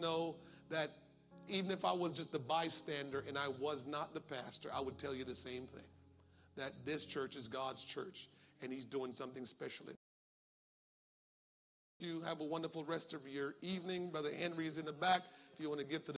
know that even if I was just a bystander and I was not the pastor, I would tell you the same thing that this church is God's church and He's doing something special. You have a wonderful rest of your evening. Brother Henry is in the back. If you want to give to the